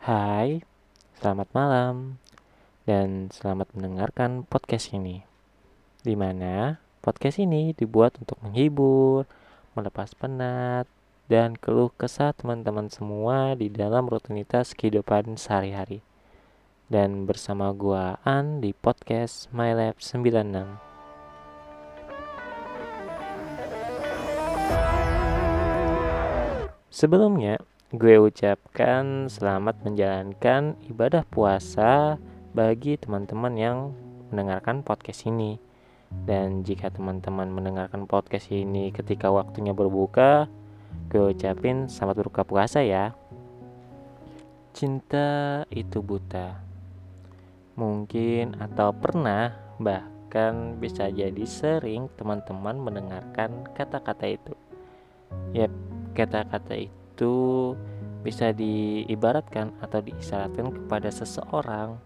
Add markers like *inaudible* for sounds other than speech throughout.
Hai, selamat malam, dan selamat mendengarkan podcast ini. Di mana podcast ini dibuat untuk menghibur, melepas penat, dan keluh kesah teman-teman semua di dalam rutinitas kehidupan sehari-hari. Dan bersama gua An di podcast My Lab 96. Sebelumnya, gue ucapkan selamat menjalankan ibadah puasa bagi teman-teman yang mendengarkan podcast ini. Dan jika teman-teman mendengarkan podcast ini ketika waktunya berbuka, gue ucapin selamat berbuka puasa ya. Cinta itu buta. Mungkin atau pernah, bahkan bisa jadi sering teman-teman mendengarkan kata-kata itu. Yap, kata-kata itu bisa diibaratkan atau diisyaratkan kepada seseorang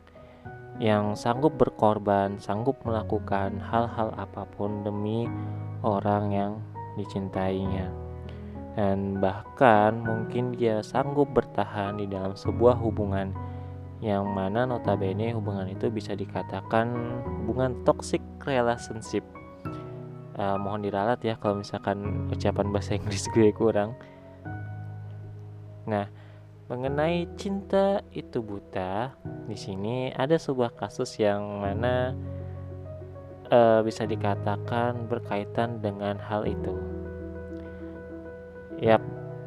yang sanggup berkorban, sanggup melakukan hal-hal apa pun demi orang yang dicintainya. Dan bahkan mungkin dia sanggup bertahan di dalam sebuah hubungan yang mana notabene hubungan itu bisa dikatakan hubungan toxic relationship uh, mohon diralat ya kalau misalkan ucapan bahasa Inggris gue kurang nah mengenai cinta itu buta di sini ada sebuah kasus yang mana uh, bisa dikatakan berkaitan dengan hal itu. Yap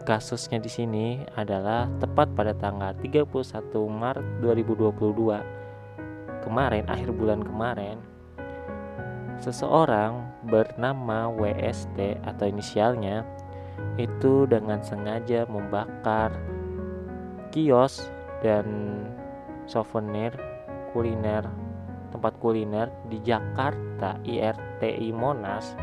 kasusnya di sini adalah tepat pada tanggal 31 Maret 2022 kemarin akhir bulan kemarin Seseorang bernama WST atau inisialnya itu dengan sengaja membakar kios dan souvenir kuliner tempat kuliner di Jakarta IRTI Monas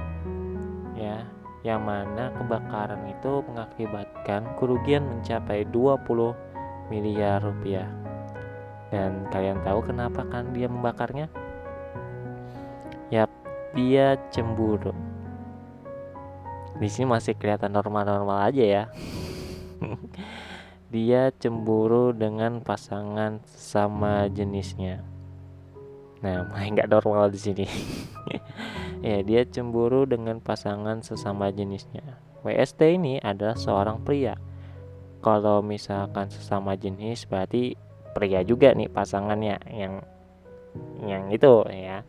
ya yang mana kebakaran itu mengakibatkan kerugian mencapai 20 miliar rupiah dan kalian tahu kenapa kan dia membakarnya Yap, dia cemburu. Di sini masih kelihatan normal-normal aja ya. *laughs* dia cemburu dengan pasangan sama jenisnya. Nah, *laughs* main nggak normal di sini. *laughs* ya, dia cemburu dengan pasangan sesama jenisnya. WST ini adalah seorang pria. Kalau misalkan sesama jenis berarti pria juga nih pasangannya yang yang itu ya.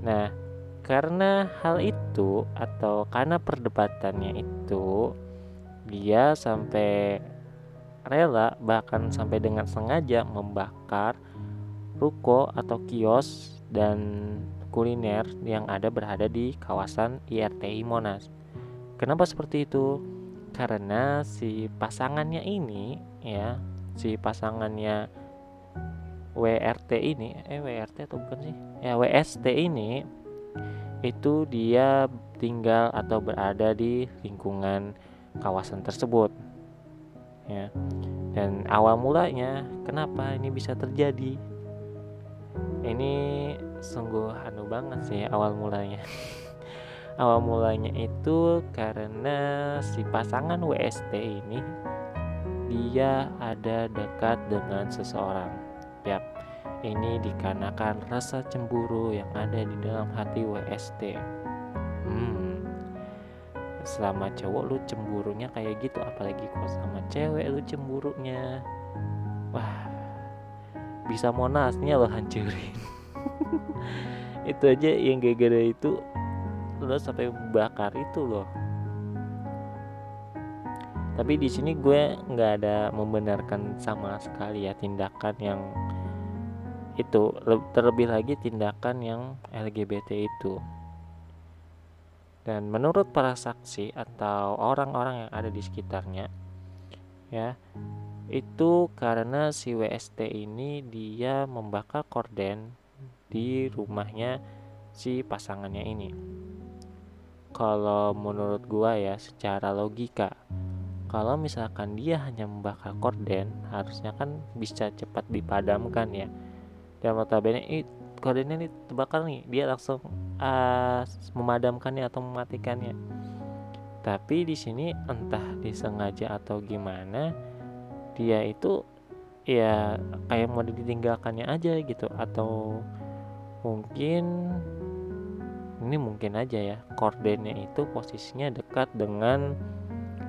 Nah, karena hal itu atau karena perdebatannya itu dia sampai rela bahkan sampai dengan sengaja membakar ruko atau kios dan kuliner yang ada berada di kawasan IRTI Monas. Kenapa seperti itu? Karena si pasangannya ini ya, si pasangannya WRT ini eh WRT atau bukan sih ya WST ini itu dia tinggal atau berada di lingkungan kawasan tersebut ya. Dan awal mulanya kenapa ini bisa terjadi? Ini sungguh anu banget sih awal mulanya. *laughs* Awal mulanya itu karena si pasangan WST ini dia ada dekat dengan seseorang Yap, ini dikarenakan rasa cemburu yang ada di dalam hati WST. Hmm, selama cowok lu cemburunya kayak gitu, apalagi kalau sama cewek lu cemburunya. Wah, bisa monasnya lo hancurin. *laughs* itu aja yang gara-gara itu lo sampai bakar itu loh tapi di sini gue nggak ada membenarkan sama sekali ya tindakan yang itu terlebih lagi tindakan yang LGBT itu. Dan menurut para saksi atau orang-orang yang ada di sekitarnya ya itu karena si WST ini dia membakar korden di rumahnya si pasangannya ini. Kalau menurut gua ya secara logika kalau misalkan dia hanya membakar korden harusnya kan bisa cepat dipadamkan ya dan notabene ini kordennya ini terbakar nih dia langsung uh, memadamkannya atau mematikannya. Tapi di sini entah disengaja atau gimana dia itu ya kayak mau ditinggalkannya aja gitu. Atau mungkin ini mungkin aja ya kordennya itu posisinya dekat dengan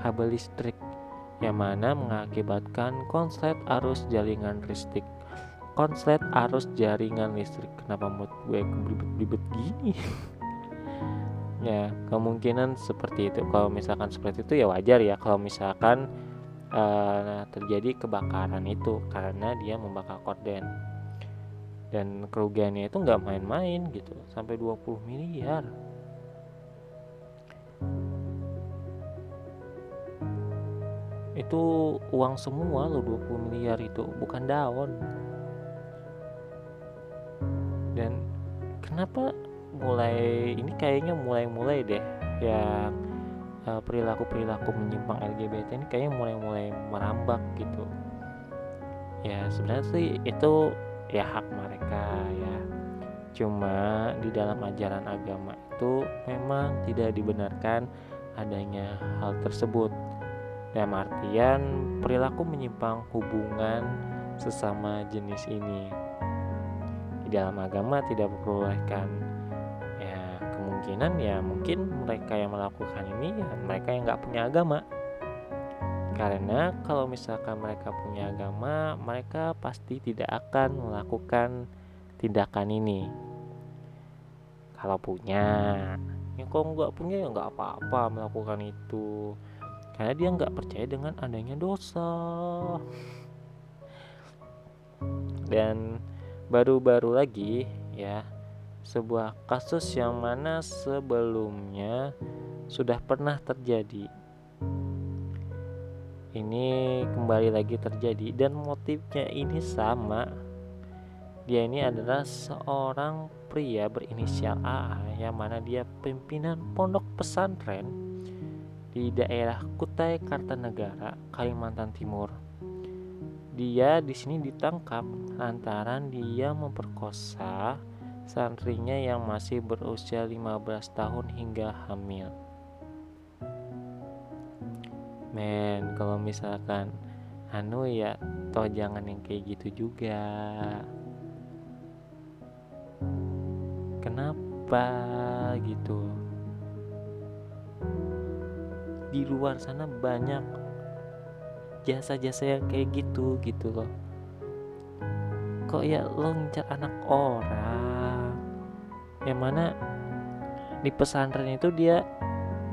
kabel listrik yang mana mengakibatkan konslet arus jaringan listrik konslet arus jaringan listrik. Kenapa mood gue belibet-belibet gini? *laughs* Ya kemungkinan seperti itu. Kalau misalkan seperti itu ya wajar ya. Kalau misalkan uh, terjadi kebakaran itu karena dia membakar korden. Dan kerugiannya itu nggak main-main gitu. Sampai 20 miliar. Itu uang semua loh 20 miliar itu. Bukan daun kenapa mulai ini kayaknya mulai-mulai deh yang uh, perilaku-perilaku menyimpang LGBT ini kayaknya mulai-mulai merambak gitu. Ya sebenarnya sih itu ya hak mereka ya. Cuma di dalam ajaran agama itu memang tidak dibenarkan adanya hal tersebut. Dalam artian perilaku menyimpang hubungan sesama jenis ini di dalam agama tidak diperbolehkan kemungkinan ya mungkin mereka yang melakukan ini ya mereka yang nggak punya agama. Karena kalau misalkan mereka punya agama mereka pasti tidak akan melakukan tindakan ini. Kalau punya ya kalau nggak punya ya nggak apa-apa melakukan itu. Karena dia nggak percaya dengan adanya dosa. Dan baru-baru lagi ya sebuah kasus yang mana sebelumnya sudah pernah terjadi. Ini kembali lagi terjadi dan motifnya ini sama. Dia ini adalah seorang pria berinisial AA yang mana dia pimpinan pondok pesantren di daerah Kutai Kartanegara, Kalimantan Timur. Dia di sini ditangkap lantaran dia memperkosa santrinya yang masih berusia 15 tahun hingga hamil. Men, kalau misalkan anu ya toh jangan yang kayak gitu juga. Kenapa gitu? Di luar sana banyak jasa-jasa yang kayak gitu gitu loh. Kok ya lo ngincar anak orang? yang mana di pesantren itu dia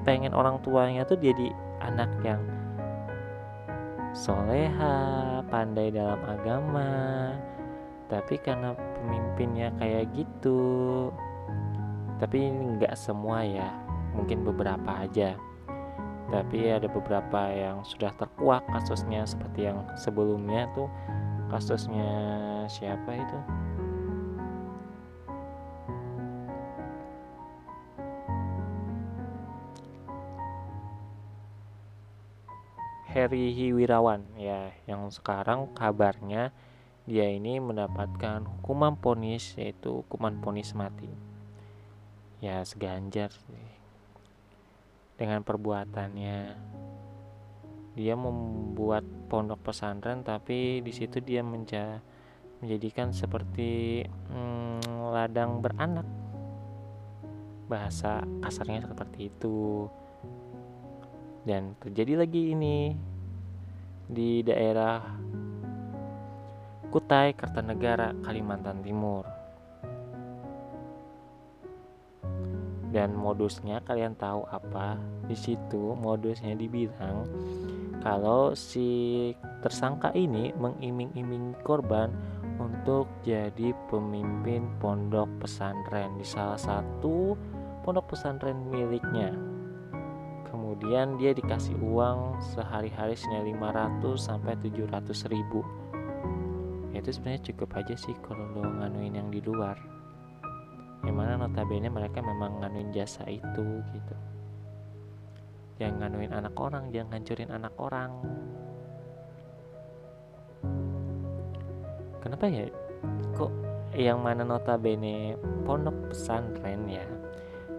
pengen orang tuanya tuh jadi anak yang soleha, pandai dalam agama, tapi karena pemimpinnya kayak gitu, tapi nggak semua ya, mungkin beberapa aja. Tapi ada beberapa yang sudah terkuak kasusnya seperti yang sebelumnya tuh. Kasusnya siapa itu? Heri Wirawan ya yang sekarang kabarnya dia ini mendapatkan hukuman ponis yaitu hukuman ponis mati. Ya seganjar sih dengan perbuatannya. Dia membuat pondok pesantren tapi di situ dia menja menjadikan seperti hmm, ladang beranak. Bahasa kasarnya seperti itu. Dan terjadi lagi ini di daerah Kutai Kartanegara Kalimantan Timur dan modusnya kalian tahu apa? Di situ modusnya dibilang kalau si tersangka ini mengiming-iming korban untuk jadi pemimpin pondok pesantren di salah satu pondok pesantren miliknya. Kemudian dia dikasih uang sehari-hari senilai 500 sampai 700 ribu. Itu sebenarnya cukup aja sih kalau lo nganuin yang di luar yang mana notabene mereka memang nganuin jasa itu gitu. Jangan nganuin anak orang jangan ngancurin anak orang. Kenapa ya? Kok yang mana notabene pondok pesantren ya?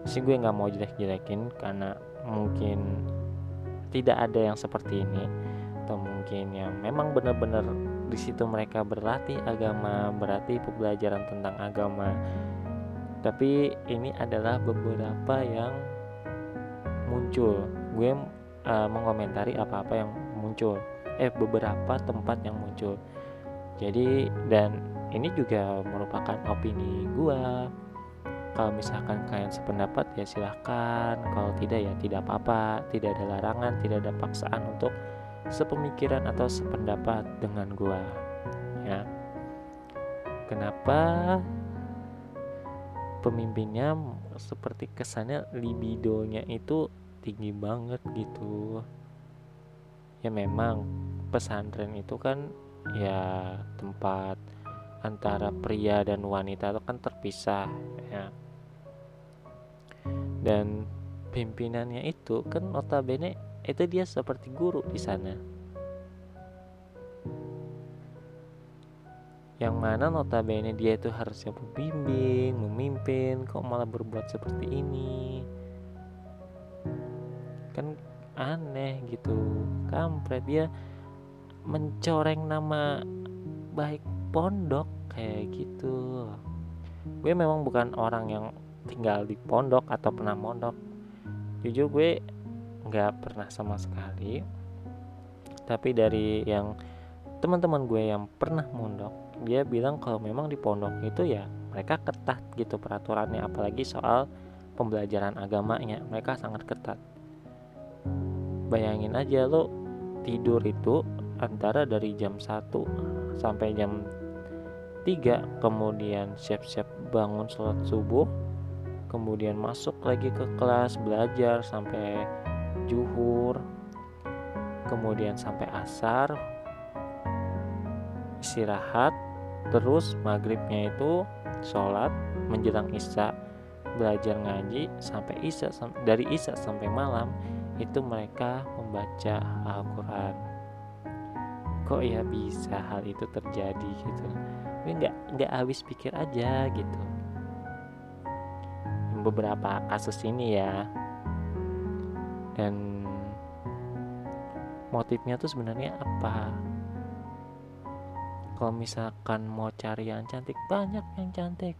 Sih gue nggak mau jelek-jelekin karena mungkin tidak ada yang seperti ini. Atau mungkin yang memang benar-benar di situ mereka berlatih agama berarti pembelajaran tentang agama tapi ini adalah beberapa yang muncul. Gue uh, mengomentari apa-apa yang muncul. Eh beberapa tempat yang muncul. Jadi dan ini juga merupakan opini gue kalau misalkan kalian sependapat ya silahkan. Kalau tidak ya tidak apa-apa. Tidak ada larangan tidak ada paksaan untuk sepemikiran atau sependapat dengan gua. Ya. Kenapa pemimpinnya seperti kesannya libidonya itu tinggi banget gitu. Ya memang pesantren itu kan ya tempat antara pria dan wanita itu kan terpisah ya. Dan pimpinannya itu kan notabene itu dia seperti guru di sana yang mana notabene dia itu harusnya membimbing, memimpin, kok malah berbuat seperti ini? Kan aneh gitu. Kampret dia mencoreng nama baik pondok kayak gitu. Gue memang bukan orang yang tinggal di pondok atau pernah mondok. Jujur gue nggak pernah sama sekali. Tapi dari yang teman-teman gue yang pernah mondok dia bilang kalau memang di pondok itu ya mereka ketat gitu peraturannya apalagi soal pembelajaran agamanya mereka sangat ketat. Bayangin aja lo tidur itu antara dari jam 1 sampai jam 3 kemudian siap-siap bangun sholat subuh kemudian masuk lagi ke kelas belajar sampai juhur kemudian sampai asar istirahat terus maghribnya itu sholat menjelang isya belajar ngaji sampai isya dari isya sampai malam itu mereka membaca Al-Quran. Kok ya bisa hal itu terjadi gitu? Nggak nggak habis pikir aja gitu. Beberapa kasus ini ya. Dan motifnya tuh sebenarnya apa kalau misalkan mau cari yang cantik banyak yang cantik.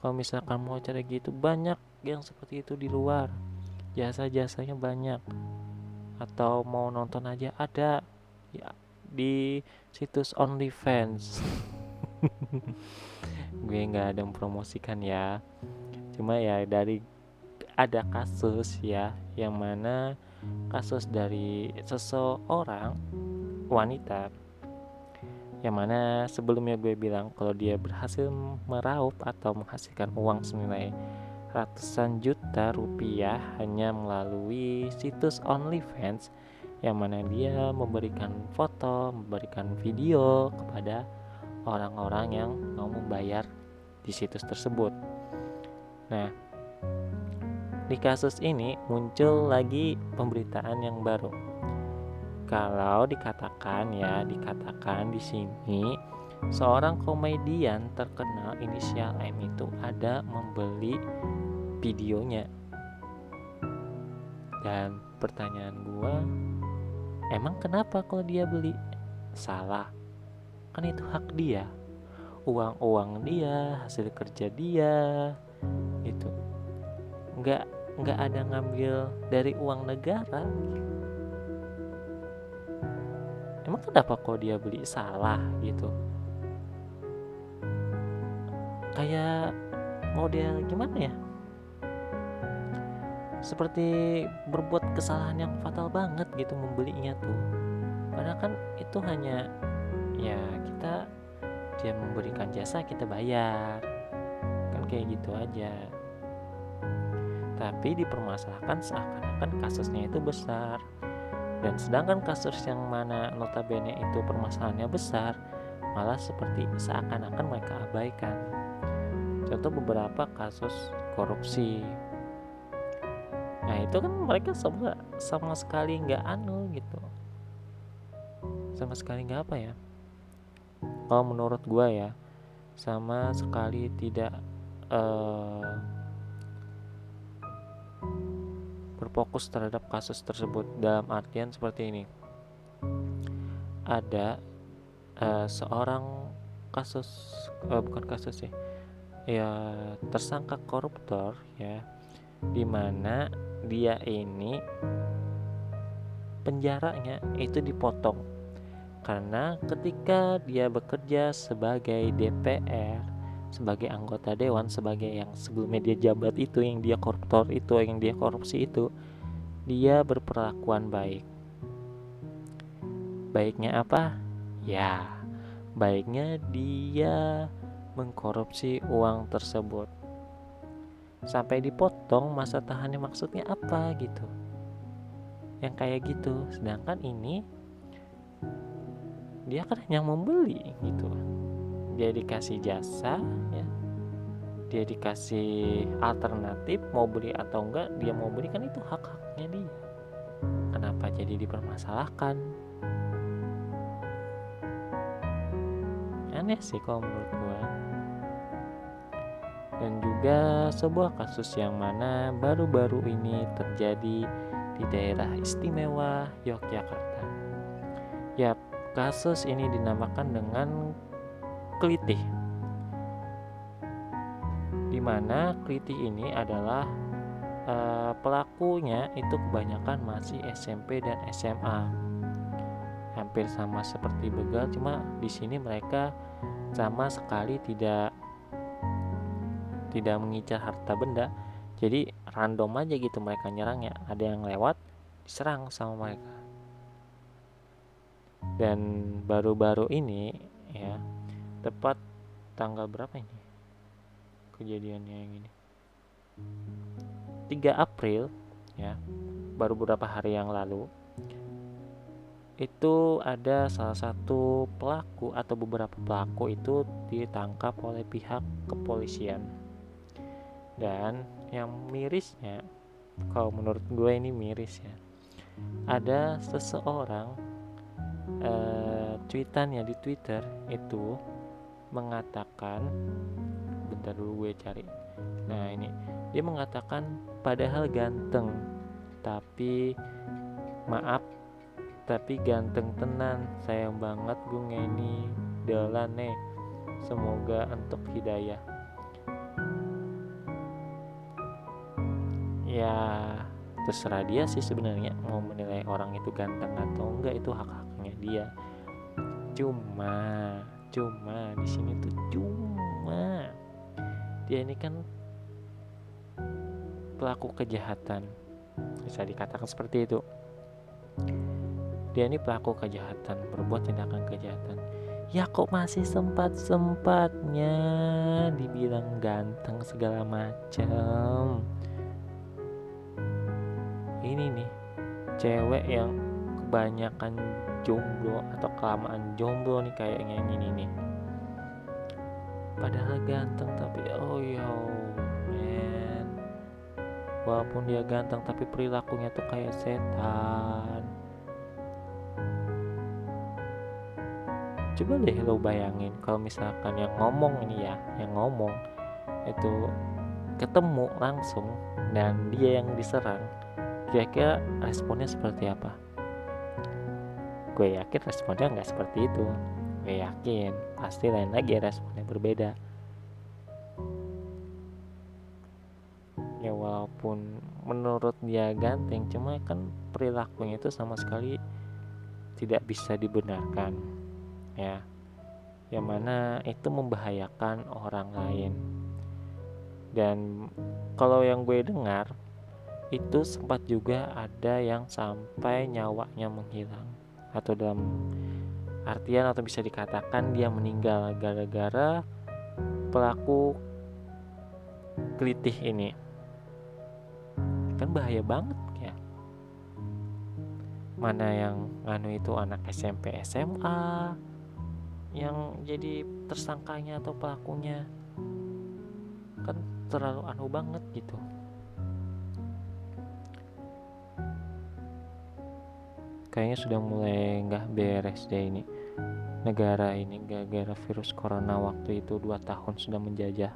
Kalau misalkan mau cari gitu banyak yang seperti itu di luar. Jasa-jasanya banyak. Atau mau nonton aja ada. Ya di situs OnlyFans. *laughs* Gue nggak ada mempromosikan ya. Cuma ya dari ada kasus ya yang mana kasus dari seseorang wanita yang mana sebelumnya gue bilang kalau dia berhasil meraup atau menghasilkan uang senilai ratusan juta rupiah hanya melalui situs OnlyFans yang mana dia memberikan foto, memberikan video kepada orang-orang yang mau membayar di situs tersebut. Nah, di kasus ini muncul lagi pemberitaan yang baru. Kalau dikatakan ya, dikatakan di sini seorang komedian terkenal inisial M itu ada membeli videonya. Dan pertanyaan gua, emang kenapa kalau dia beli? Salah. Kan itu hak dia. Uang-uang dia, hasil kerja dia, gitu nggak nggak ada ngambil dari uang negara emang kenapa kok dia beli salah gitu? Kayak model gimana ya? Seperti berbuat kesalahan yang fatal banget gitu membelinya tuh. Padahal kan itu hanya ya kita dia memberikan jasa kita bayar. Kan kayak gitu aja. Tapi dipermasalahkan seakan-akan kasusnya itu besar dan sedangkan kasus yang mana notabene itu permasalahannya besar malah seperti seakan-akan mereka abaikan. Contoh beberapa kasus korupsi. Nah itu kan mereka sama sama sekali nggak anu gitu. Sama sekali nggak apa ya. Kalau menurut gua ya sama sekali tidak uh, berfokus terhadap kasus tersebut. Dalam artian seperti ini. Ada uh, seorang kasus uh, bukan kasus sih. Ya tersangka koruptor ya di mana dia ini penjaranya itu dipotong. Karena ketika dia bekerja sebagai DPR sebagai anggota dewan sebagai yang sebelumnya dia jabat itu yang dia koruptor itu yang dia korupsi itu dia berperlakuan baik. Baiknya apa? Ya baiknya dia mengkorupsi uang tersebut. Sampai dipotong masa tahannya maksudnya apa gitu. Yang kayak gitu. Sedangkan ini dia kan hanya membeli gitu dia dikasih jasa ya. Dia dikasih alternatif mau beli atau enggak dia mau beli kan itu hak haknya dia. Kenapa jadi dipermasalahkan? Aneh sih kalau menurut gua. Dan juga sebuah kasus yang mana baru-baru ini terjadi di daerah istimewa Yogyakarta. Yap, kasus ini dinamakan dengan kelitih. Di mana kelitih ini adalah uh, pelakunya itu kebanyakan masih SMP dan SMA. Hampir sama seperti begal, cuma di sini mereka sama sekali tidak tidak mengincar harta benda jadi random aja gitu mereka nyerangnya ada yang lewat diserang sama mereka dan baru-baru ini ya tepat tanggal berapa ini? Kejadiannya yang ini. 3 April ya baru beberapa hari yang lalu itu ada salah satu pelaku atau beberapa pelaku itu ditangkap oleh pihak kepolisian. Dan yang mirisnya kalau menurut gue ini miris ya ada seseorang uh, tweetannya di Twitter itu mengatakan bentar dulu gue cari. Nah ini. Dia mengatakan padahal ganteng tapi maaf tapi ganteng tenan. Sayang banget gue ngeni dalan nih semoga untuk hidayah. Ya terserah dia sih sebenarnya mau menilai orang itu ganteng atau enggak itu hak haknya dia. Cuma cuma di sini tuh cuma. Dia ini kan pelaku kejahatan. Bisa dikatakan seperti itu. Dia ini pelaku kejahatan berbuat tindakan kejahatan. Ya kok masih sempat sempatnya dibilang ganteng segala macam ini nih cewek yang kebanyakan jomblo atau kelamaan jomblo nih kayak yang ini. Nih padahal ganteng tapi oh yo man walaupun dia ganteng tapi perilakunya tuh kayak setan. Coba deh lo bayangin kalau misalkan yang ngomong ini ya yang ngomong itu ketemu langsung dan dia yang diserang kira-kira responnya seperti apa gue yakin responnya nggak seperti itu. Gue yakin pasti lain lagi responnya berbeda. Ya walaupun menurut dia ganteng cuma kan perilakunya itu sama sekali tidak bisa dibenarkan ya. Yang mana itu membahayakan orang lain. Dan kalau yang gue dengar itu sempat juga ada yang sampai nyawanya menghilang atau dalam artian atau bisa dikatakan dia meninggal gara-gara pelaku kelitih ini. Kan bahaya banget ya. Mana yang nganu itu anak SMP SMA yang jadi tersangkanya atau pelakunya. Kan terlalu aneh banget gitu kayaknya sudah mulai nggak beres deh ini. Negara ini gara-gara virus corona waktu itu dua tahun sudah menjajah.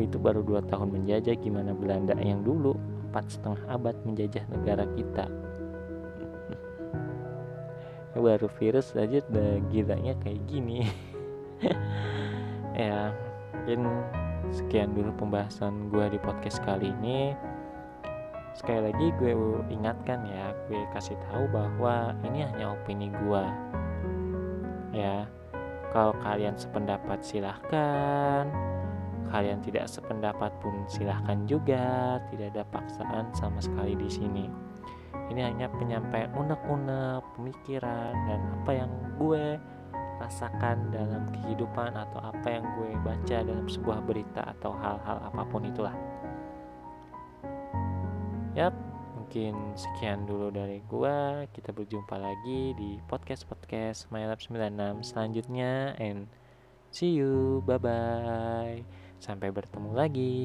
Itu baru dua tahun menjajah gimana Belanda yang dulu empat setengah abad menjajah negara kita? Baru virus aja udah gilanya kayak gini. *laughs* Ya mungkin sekian dulu pembahasan gue di podcast kali ini sekali lagi gue ingatkan ya gue kasih tahu bahwa ini hanya opini gue ya kalau kalian sependapat silahkan. Kalian tidak sependapat pun silahkan juga tidak ada paksaan sama sekali di sini. Ini hanya penyampaian unek-unek pemikiran dan apa yang gue rasakan dalam kehidupan atau apa yang gue baca dalam sebuah berita atau hal-hal apa pun itulah yap mungkin sekian dulu dari gue kita berjumpa lagi di podcast podcast MyLab 96 selanjutnya and see you. Bye bye sampai bertemu lagi.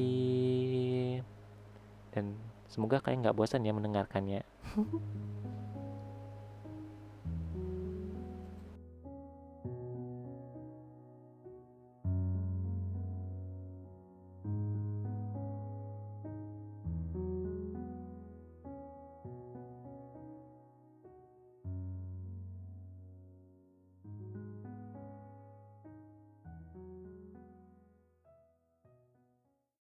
Dan semoga kalian nggak bosan ya mendengarkannya *laughs*